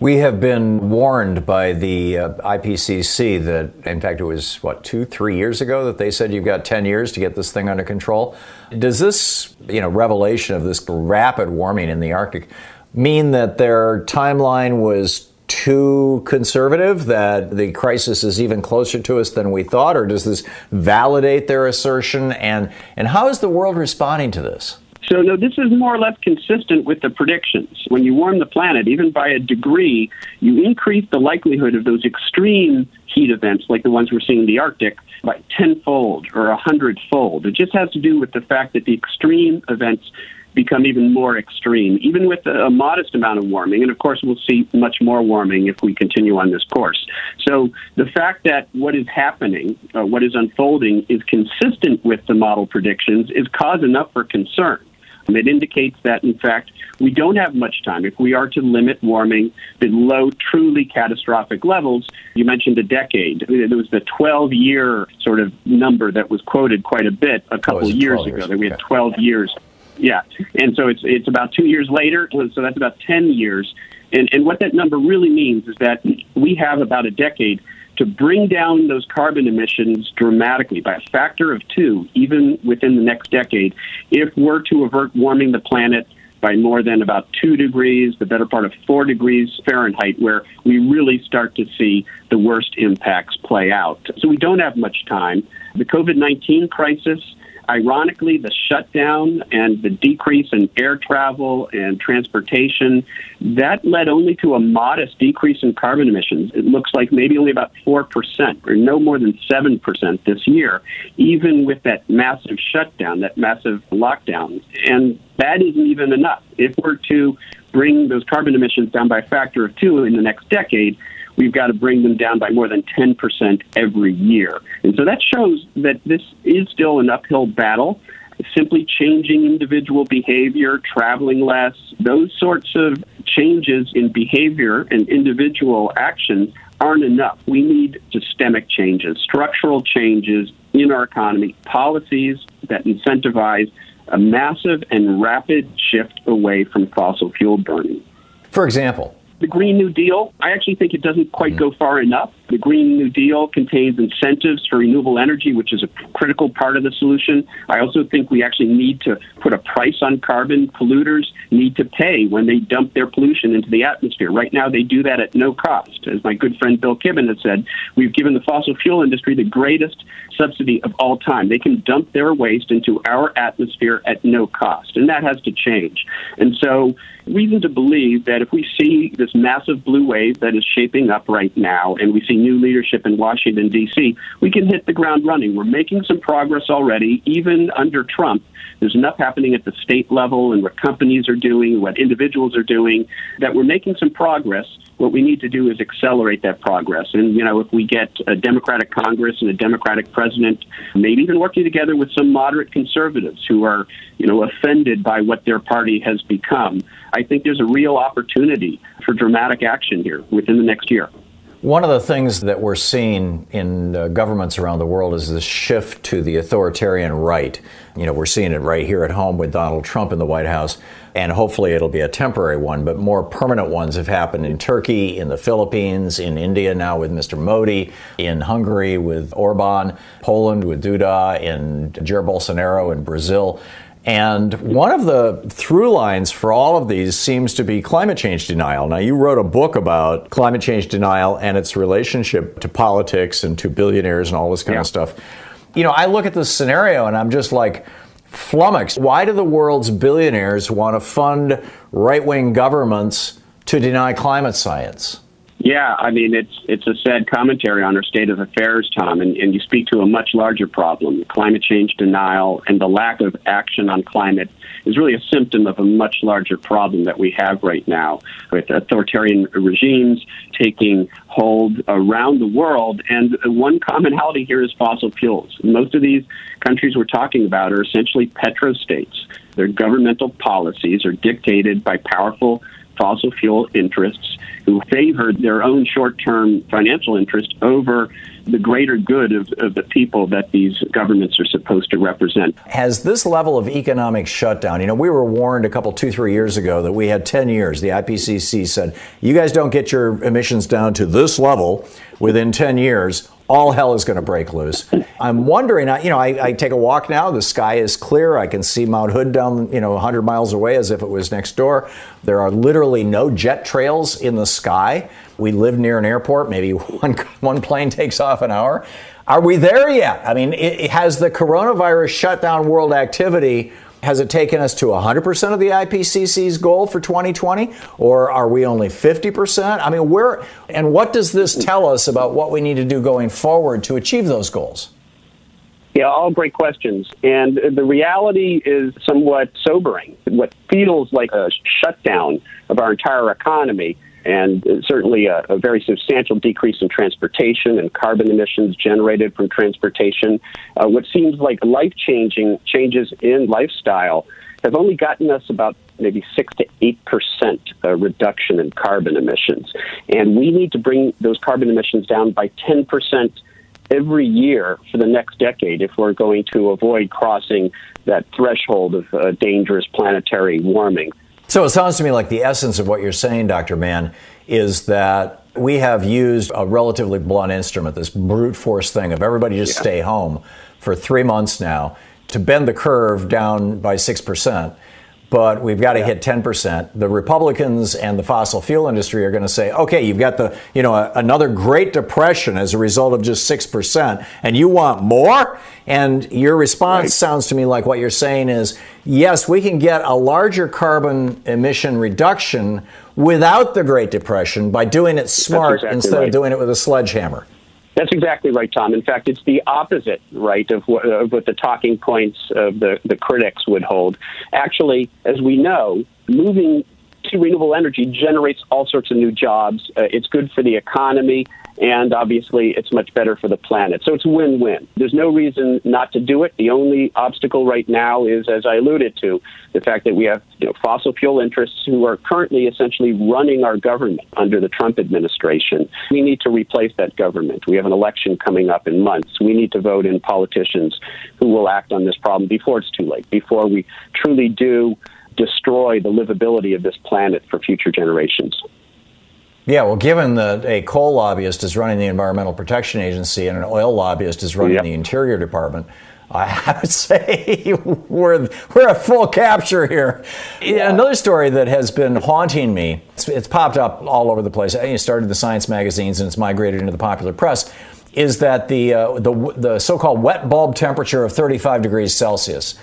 We have been warned by the uh, IPCC that, in fact, it was, what, two, three years ago that they said you've got 10 years to get this thing under control. Does this, you know, revelation of this rapid warming in the Arctic mean that their timeline was too conservative, that the crisis is even closer to us than we thought, or does this validate their assertion? And, and how is the world responding to this? So, no, this is more or less consistent with the predictions. When you warm the planet, even by a degree, you increase the likelihood of those extreme heat events, like the ones we're seeing in the Arctic, by tenfold or a hundredfold. It just has to do with the fact that the extreme events become even more extreme, even with a, modest amount of warming. And of course, we'll see much more warming if we continue on this course. So the fact that what is happening, uh, what is unfolding, is consistent with the model predictions is cause enough for concern. It indicates that, in fact, we don't have much time. If we are to limit warming below truly catastrophic levels, you mentioned a decade. There was the 12 year sort of number that was quoted quite a bit a couple oh, of years, years ago, that we had 12 years yeah, and so it's it's about two years later, so that's about ten years. And and what that number really means is that we have about a decade to bring down those carbon emissions dramatically by a factor of two, even within the next decade, if we're to avert warming the planet by more than about two degrees, the better part of four degrees Fahrenheit, where we really start to see the worst impacts play out. So we don't have much time. The COVID 19 crisis Ironically, the shutdown and the decrease in air travel and transportation, that led only to a modest decrease in carbon emissions. It looks like maybe only about 4% or no more than 7% this year, even with that massive shutdown, that massive lockdown. And that isn't even enough. If we're to bring those carbon emissions down by a factor of two in the next decade, we've got to bring them down by more than 10% every year. And so that shows that this is still an uphill battle. Simply changing individual behavior, traveling less, those sorts of changes in behavior and individual actions aren't enough. We need systemic changes, structural changes in our economy, policies that incentivize a massive and rapid shift away from fossil fuel burning. For example, the Green New Deal, I actually think it doesn't quite go far enough. The Green New Deal contains incentives for renewable energy, which is a critical part of the solution. I also think we actually need to put a price on carbon. Polluters need to pay when they dump their pollution into the atmosphere. Right now, they do that at no cost. As my good friend Bill McKibben has said, we've given the fossil fuel industry the greatest subsidy of all time. They can dump their waste into our atmosphere at no cost, and that has to change. And so, reason to believe that if we see this massive blue wave that is shaping up right now, and we see new leadership in Washington, D.C., we can hit the ground running. We're making some progress already, even under Trump. There's enough happening at the state level and what companies are doing, what individuals are doing, that we're making some progress. What we need to do is accelerate that progress. And, you know, if we get a Democratic Congress and a Democratic president, maybe even working together with some moderate conservatives who are, you know, offended by what their party has become, I think there's a real opportunity for dramatic action here within the next year. One of the things that we're seeing in uh, governments around the world is this shift to the authoritarian right. You know, we're seeing it right here at home with Donald Trump in the White House, and hopefully it'll be a temporary one, but more permanent ones have happened in Turkey, in the Philippines, in India now with Mr. Modi, in Hungary with Orban, Poland with Duda, in Jair Bolsonaro in Brazil. And one of the through lines for all of these seems to be climate change denial. Now, you wrote a book about climate change denial and its relationship to politics and to billionaires and all this kind yeah. of stuff. You know, I look at this scenario and I'm just like, flummoxed. Why do the world's billionaires want to fund right wing governments to deny climate science? Yeah, I mean it's it's a sad commentary on our state of affairs, Thom, and, and you speak to a much larger problem. Climate change denial and the lack of action on climate is really a symptom of a much larger problem that we have right now with authoritarian regimes taking hold around the world. And one commonality here is fossil fuels. Most of these countries we're talking about are essentially petrostates. Their governmental policies are dictated by powerful fossil fuel interests who favored their own short term financial interest over the greater good of, of, the people that these governments are supposed to represent. Has this level of economic shutdown, you know, we were warned a couple, two, three years ago that we had 10 years. The IPCC said, you guys don't get your emissions down to this level within 10 years, all hell is going to break loose. I'm wondering, you know, I, I, take a walk now. The sky is clear. I can see Mount Hood down, you know, 100 miles away as if it was next door. There are literally no jet trails in the sky. We live near an airport. Maybe one, one plane takes off an hour. Are we there yet? I mean, it, has the coronavirus shut down world activity has it taken us to 100% of the IPCC's goal for 2020? Or are we only 50%? I mean, where, and what does this tell us about what we need to do going forward to achieve those goals? Yeah, all great questions. And the reality is somewhat sobering. What feels like a shutdown of our entire economy and certainly a, a, very substantial decrease in transportation and carbon emissions generated from transportation. Uh, what seems like life changing changes in lifestyle have only gotten us about maybe 6 to 8 percent uh, reduction in carbon emissions. And we need to bring those carbon emissions down by 10 percent every year for the next decade if we're going to avoid crossing that threshold of uh, dangerous planetary warming. So it sounds to me like the essence of what you're saying, Dr. Mann, is that we have used a relatively blunt instrument, this brute force thing of everybody just yeah. stay home for three months now to bend the curve down by 6% but we've got to yeah. hit 10%. The Republicans and the fossil fuel industry are going to say, okay, you've got the, you know, a, another Great Depression as a result of just 6%, and you want more? And your response right. sounds to me like what you're saying is, yes, we can get a larger carbon emission reduction without the Great Depression by doing it smart exactly instead right. of doing it with a sledgehammer. That's exactly right, Thom. In fact, it's the opposite, right, of what, of what the talking points of the, the critics would hold. Actually, as we know, moving to renewable energy generates all sorts of new jobs. Uh, it's good for the economy, and obviously, it's much better for the planet. So it's win win. There's no reason not to do it. The only obstacle right now is, as I alluded to, the fact that we have you know, fossil fuel interests who are currently essentially running our government under the Trump administration. We need to replace that government. We have an election coming up in months. We need to vote in politicians who will act on this problem before it's too late, before we truly do destroy the livability of this planet for future generations. Yeah, well, given that a coal lobbyist is running the Environmental Protection Agency and an oil lobbyist is running yep. the Interior Department, I would say we're, we're at full capture here. Yeah. Another story that has been haunting me, it's, it's popped up all over the place. It started the science magazines and it's migrated into the popular press, is that the, uh, the, the so called wet bulb temperature of 35 degrees Celsius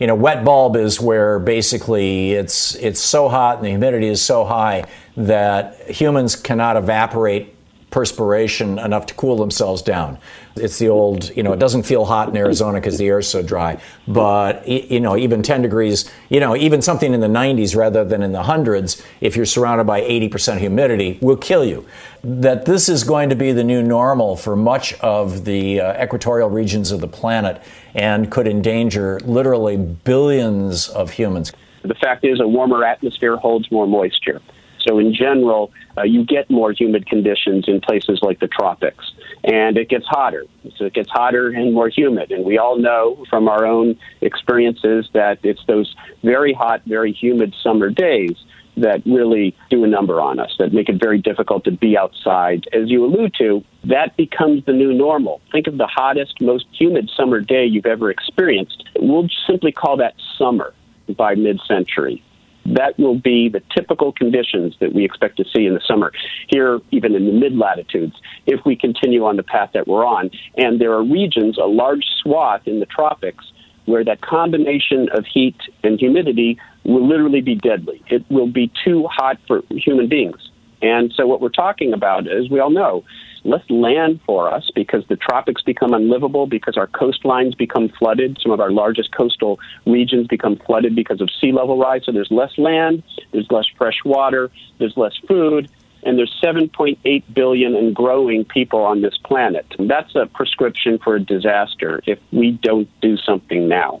you know, wet bulb is where basically it's it's so hot and the humidity is so high that humans cannot evaporate perspiration enough to cool themselves down. It's the old, you know, it doesn't feel hot in Arizona because the air is so dry. But, you know, even 10 degrees, you know, even something in the 90s rather than in the hundreds, if you're surrounded by 80% humidity, will kill you. That this is going to be the new normal for much of the uh, equatorial regions of the planet and could endanger literally billions of humans. The fact is, a warmer atmosphere holds more moisture. So, in general, uh, you get more humid conditions in places like the tropics. And it gets hotter. So, it gets hotter and more humid. And we all know from our own experiences that it's those very hot, very humid summer days that really do a number on us, that make it very difficult to be outside. As you allude to, that becomes the new normal. Think of the hottest, most humid summer day you've ever experienced. We'll simply call that summer by mid century that will be the typical conditions that we expect to see in the summer here, even in the mid latitudes, if we continue on the path that we're on. And there are regions, a large swath in the tropics, where that combination of heat and humidity will literally be deadly. It will be too hot for human beings. And so, what we're talking about, as we all know, less land for us because the tropics become unlivable, because our coastlines become flooded. Some of our largest coastal regions become flooded because of sea level rise. So there's less land, there's less fresh water, there's less food, and there's 7.8 billion and growing people on this planet. That's a prescription for a disaster if we don't do something now.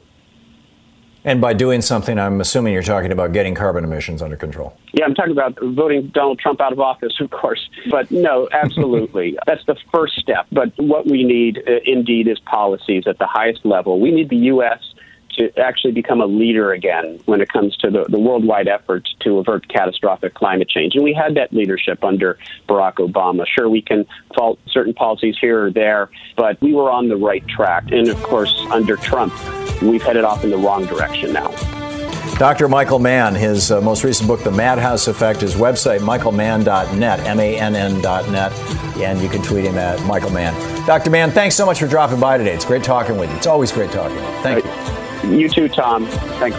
And by doing something, I'm assuming you're talking about getting carbon emissions under control. Yeah, I'm talking about voting Donald Trump out of office, of course. But no, absolutely. That's the first step. But what we need, uh, indeed, is policies at the highest level. We need the U.S. to actually become a leader again when it comes to the, the worldwide effort to avert catastrophic climate change. And we had that leadership under Barack Obama. Sure, we can fault certain policies here or there, but we were on the right track. And of course, under Trump, we've headed off in the wrong direction now. Dr. Michael Mann, his uh, most recent book, The Madhouse Effect, his website, michaelmann.net, M A N N.net, and you can tweet him at Michael Mann. Dr. Mann, thanks so much for dropping by today. It's great talking with you. It's always great talking with you. Thank you. You too, Thom. Thanks.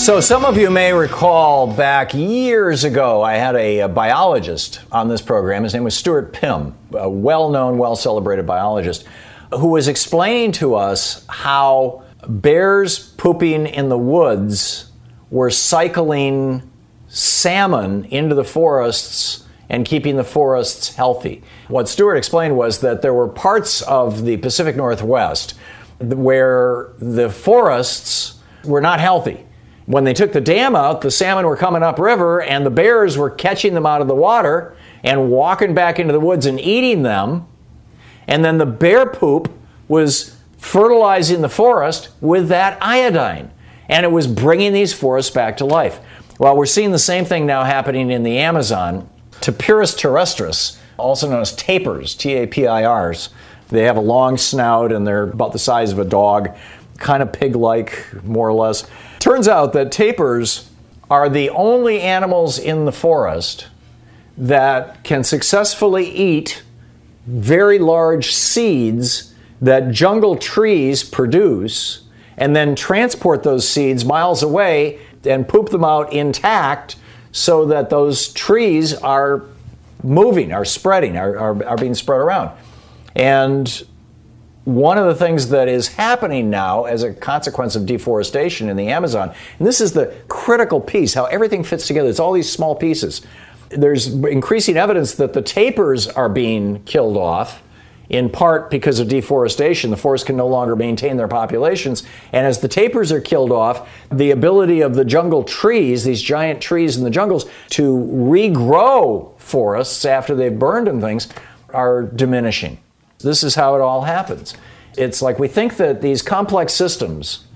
So, some of you may recall back years ago, I had a, a, biologist on this program. His name was Stuart Pimm, a well known, well celebrated biologist who was explaining to us how bears pooping in the woods were cycling salmon into the forests and keeping the forests healthy. What Stuart explained was that there were parts of the Pacific Northwest where the forests were not healthy. When they took the dam out, the salmon were coming upriver and the bears were catching them out of the water and walking back into the woods and eating them and then the bear poop was fertilizing the forest with that iodine. And it was bringing these forests back to life. Well, we're seeing the same thing now happening in the Amazon. Tapirus terrestris, also known as tapirs, T A P I Rs, they have a long snout and they're about the size of a dog, kind of pig like, more or less. Turns out that tapirs are the only animals in the forest that can successfully eat very large seeds that jungle trees produce and then transport those seeds miles away and poop them out intact so that those trees are moving, are spreading, are, are, are being spread around. And one of the things that is happening now as a consequence of deforestation in the Amazon, and this is the critical piece how everything fits together, it's all these small pieces. There's increasing evidence that the tapirs are being killed off in part because of deforestation. The forests can no longer maintain their populations. And as the tapirs are killed off, the ability of the jungle trees, these giant trees in the jungles, to regrow forests after they've burned and things, are diminishing. This is how it all happens. It's like we think that these complex systems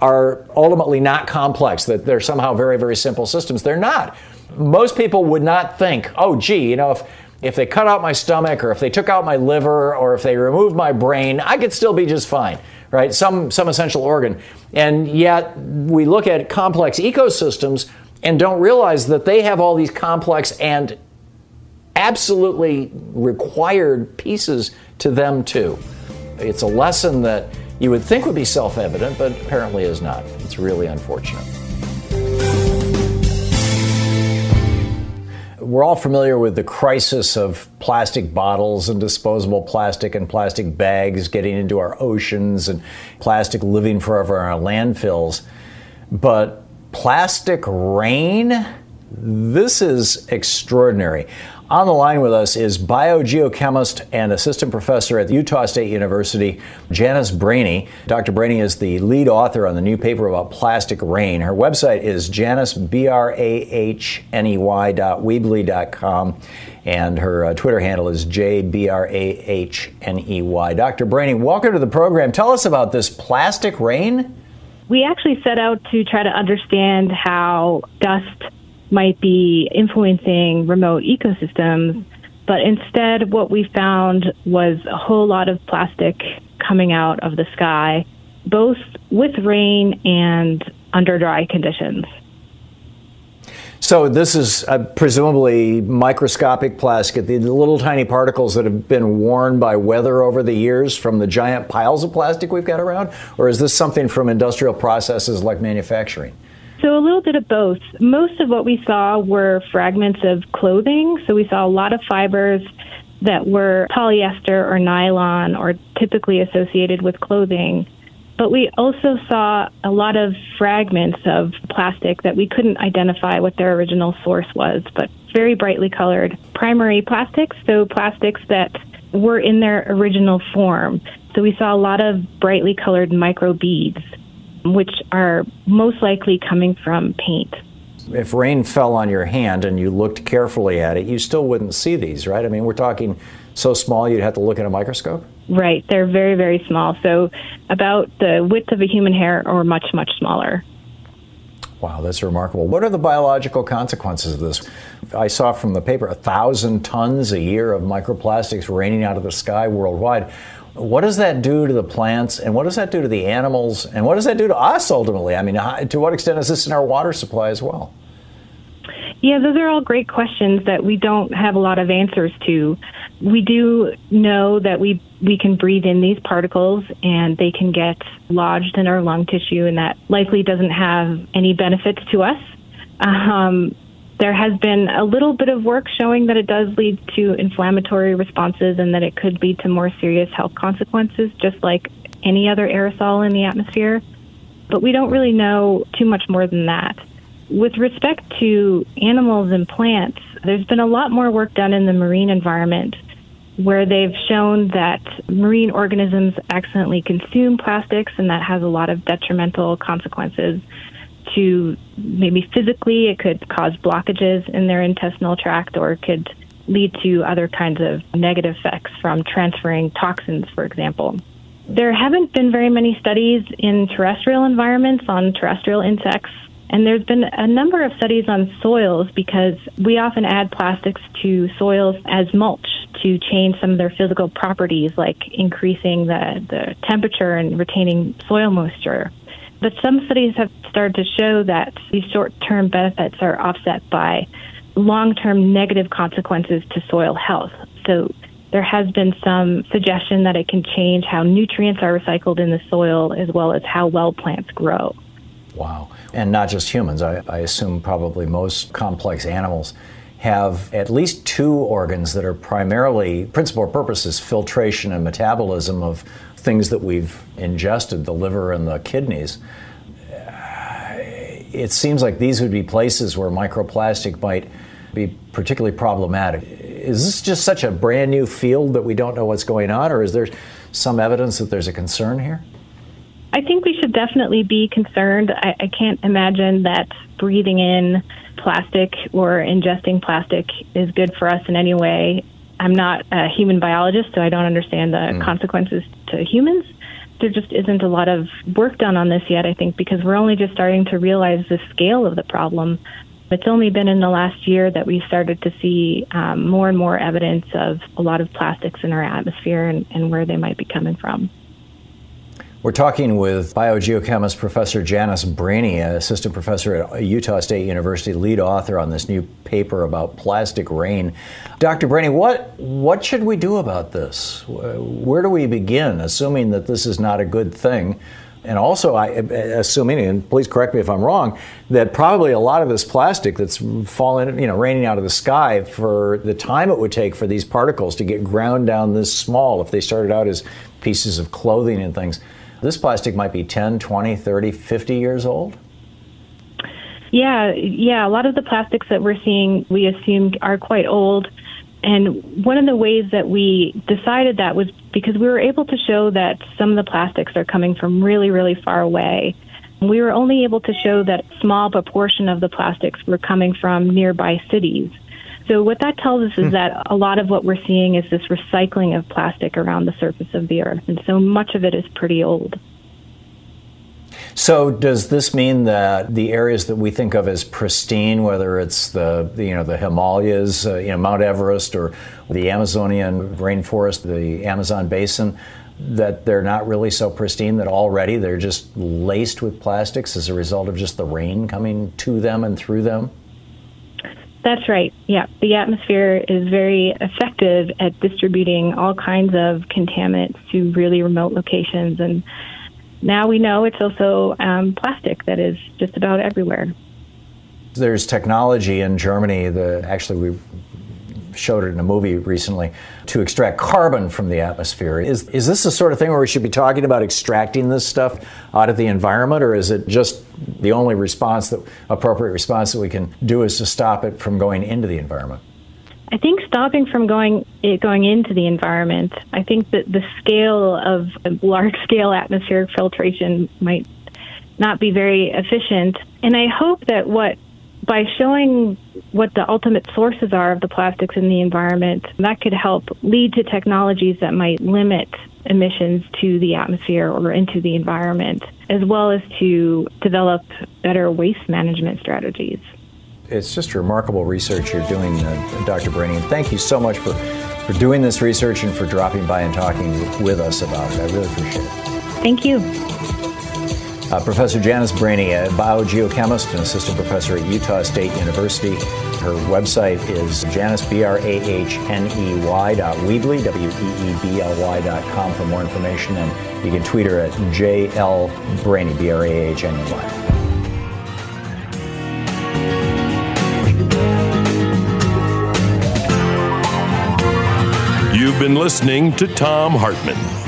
are ultimately not complex, that they're somehow very, very simple systems. They're not. Most people would not think, oh, gee, you know, if if they cut out my stomach or if they took out my liver or if they removed my brain, I could still be just fine, right? Some, some essential organ. And yet we look at complex ecosystems and don't realize that they have all these complex and absolutely required pieces to them too. It's a lesson that you would think would be self evident, but apparently is not. It's really unfortunate. We're all familiar with the crisis of plastic bottles and disposable plastic and plastic bags getting into our oceans and plastic living forever in our landfills. But plastic rain? This is extraordinary. On the line with us is biogeochemist and assistant professor at Utah State University, Janice Brahney. Dr. Brahney is the lead author on the new paper about plastic rain. Her website is janice, B-R-A-H-N-E-Y dot Weebly dot com, and her uh, Twitter handle is J-B-R-A-H-N-E-Y. Dr. Brahney, welcome to the program. Tell us about this plastic rain. We actually set out to try to understand how dust might be influencing remote ecosystems. But instead, what we found was a whole lot of plastic coming out of the sky, both with rain and under dry conditions. So this is uh, presumably microscopic plastic, the little tiny particles that have been worn by weather over the years from the giant piles of plastic we've got around, or is this something from industrial processes like manufacturing? So, a little bit of both. Most of what we saw were fragments of clothing. So, we saw a lot of fibers that were polyester or nylon or typically associated with clothing. But we also saw a lot of fragments of plastic that we couldn't identify what their original source was, but very brightly colored primary plastics, so plastics that were in their original form. So we saw a lot of brightly colored micro beads which are most likely coming from paint. If rain fell on your hand and you looked carefully at it, you still wouldn't see these, right? I mean, we're talking so small you'd have to look in a microscope? Right. They're very, very small. So about the width of a human hair or much, much smaller. Wow, that's remarkable. What are the biological consequences of this? I saw from the paper a thousand tons a year of microplastics raining out of the sky worldwide. What does that do to the plants, and what does that do to the animals, and what does that do to us ultimately? I mean, to what extent is this in our water supply as well? Yeah, those are all great questions that we don't have a lot of answers to. We do know that we we can breathe in these particles and they can get lodged in our lung tissue, and that likely doesn't have any benefits to us. Um, there has been a little bit of work showing that it does lead to inflammatory responses and that it could lead to more serious health consequences, just like any other aerosol in the atmosphere. But we don't really know too much more than that. With respect to animals and plants, there's been a lot more work done in the marine environment where they've shown that marine organisms accidentally consume plastics and that has a lot of detrimental consequences to maybe physically, it could cause blockages in their intestinal tract or it could lead to other kinds of negative effects from transferring toxins, for example. There haven't been very many studies in terrestrial environments on terrestrial insects, and there's been a number of studies on soils because we often add plastics to soils as mulch to change some of their physical properties, like increasing the, the temperature and retaining soil moisture. But some studies have started to show that these short term benefits are offset by long term negative consequences to soil health. So there has been some suggestion that it can change how nutrients are recycled in the soil as well as how well plants grow. Wow. And not just humans, I, I assume probably most complex animals have at least two organs that are primarily, principal purpose is filtration and metabolism of things that we've ingested, the liver and the kidneys. Uh, it seems like these would be places where microplastic might be particularly problematic. Is this just such a brand new field that we don't know what's going on, or is there some evidence that there's a concern here? I think we should definitely be concerned. I, I can't imagine that breathing in plastic or ingesting plastic is good for us in any way. I'm not a human biologist, so I don't understand the mm. consequences to humans. There just isn't a lot of work done on this yet, I think, because we're only just starting to realize the scale of the problem. It's only been in the last year that we started to see um, more and more evidence of a lot of plastics in our atmosphere and, and where they might be coming from. We're talking with biogeochemist Professor Janice Brahney, assistant professor at Utah State University, lead author on this new paper about plastic rain. Dr. Brahney, what what should we do about this? Where do we begin, assuming that this is not a good thing? And also, I, assuming, and please correct me if I'm wrong, that probably a lot of this plastic that's falling, you know, raining out of the sky for the time it would take for these particles to get ground down this small, if they started out as pieces of clothing and things, this plastic might be 10, 20, 30, 50 years old. Yeah, yeah. A lot of the plastics that we're seeing, we assume, are quite old. And one of the ways that we decided that was because we were able to show that some of the plastics are coming from really, really far away. We were only able to show that small proportion of the plastics were coming from nearby cities. So what that tells us is hmm. that a lot of what we're seeing is this recycling of plastic around the surface of the earth, and so much of it is pretty old. So does this mean that the areas that we think of as pristine, whether it's the you know the Himalayas, uh, you know Mount Everest, or the Amazonian rainforest, the Amazon basin, that they're not really so pristine that already they're just laced with plastics as a result of just the rain coming to them and through them? That's right. Yeah. The atmosphere is very effective at distributing all kinds of contaminants to really remote locations. And now we know it's also um, plastic that is just about everywhere. There's technology in Germany that actually we showed it in a movie recently to extract carbon from the atmosphere. Is, is this the sort of thing where we should be talking about extracting this stuff out of the environment, or is it just the only response that appropriate response that we can do is to stop it from going into the environment? I think stopping from going it going into the environment. I think that the scale of large scale atmospheric filtration might not be very efficient. And I hope that what by showing what the ultimate sources are of the plastics in the environment, that could help lead to technologies that might limit emissions to the atmosphere or into the environment, as well as to develop better waste management strategies. It's just remarkable research you're doing, uh, Dr. Brahney. Thank you so much for, for doing this research and for dropping by and talking with us about it. I really appreciate it. Thank you. Uh, professor Janice Brahney, a biogeochemist and assistant professor at Utah State University. Her website is Janice, B-R-A-H-N-E-Y dot Weebly, W-E-E-B-L-Y dot com for more information. And you can tweet her at J-L Brahney, B-R-A-H-N-E-Y. You've been listening to Thom Hartmann.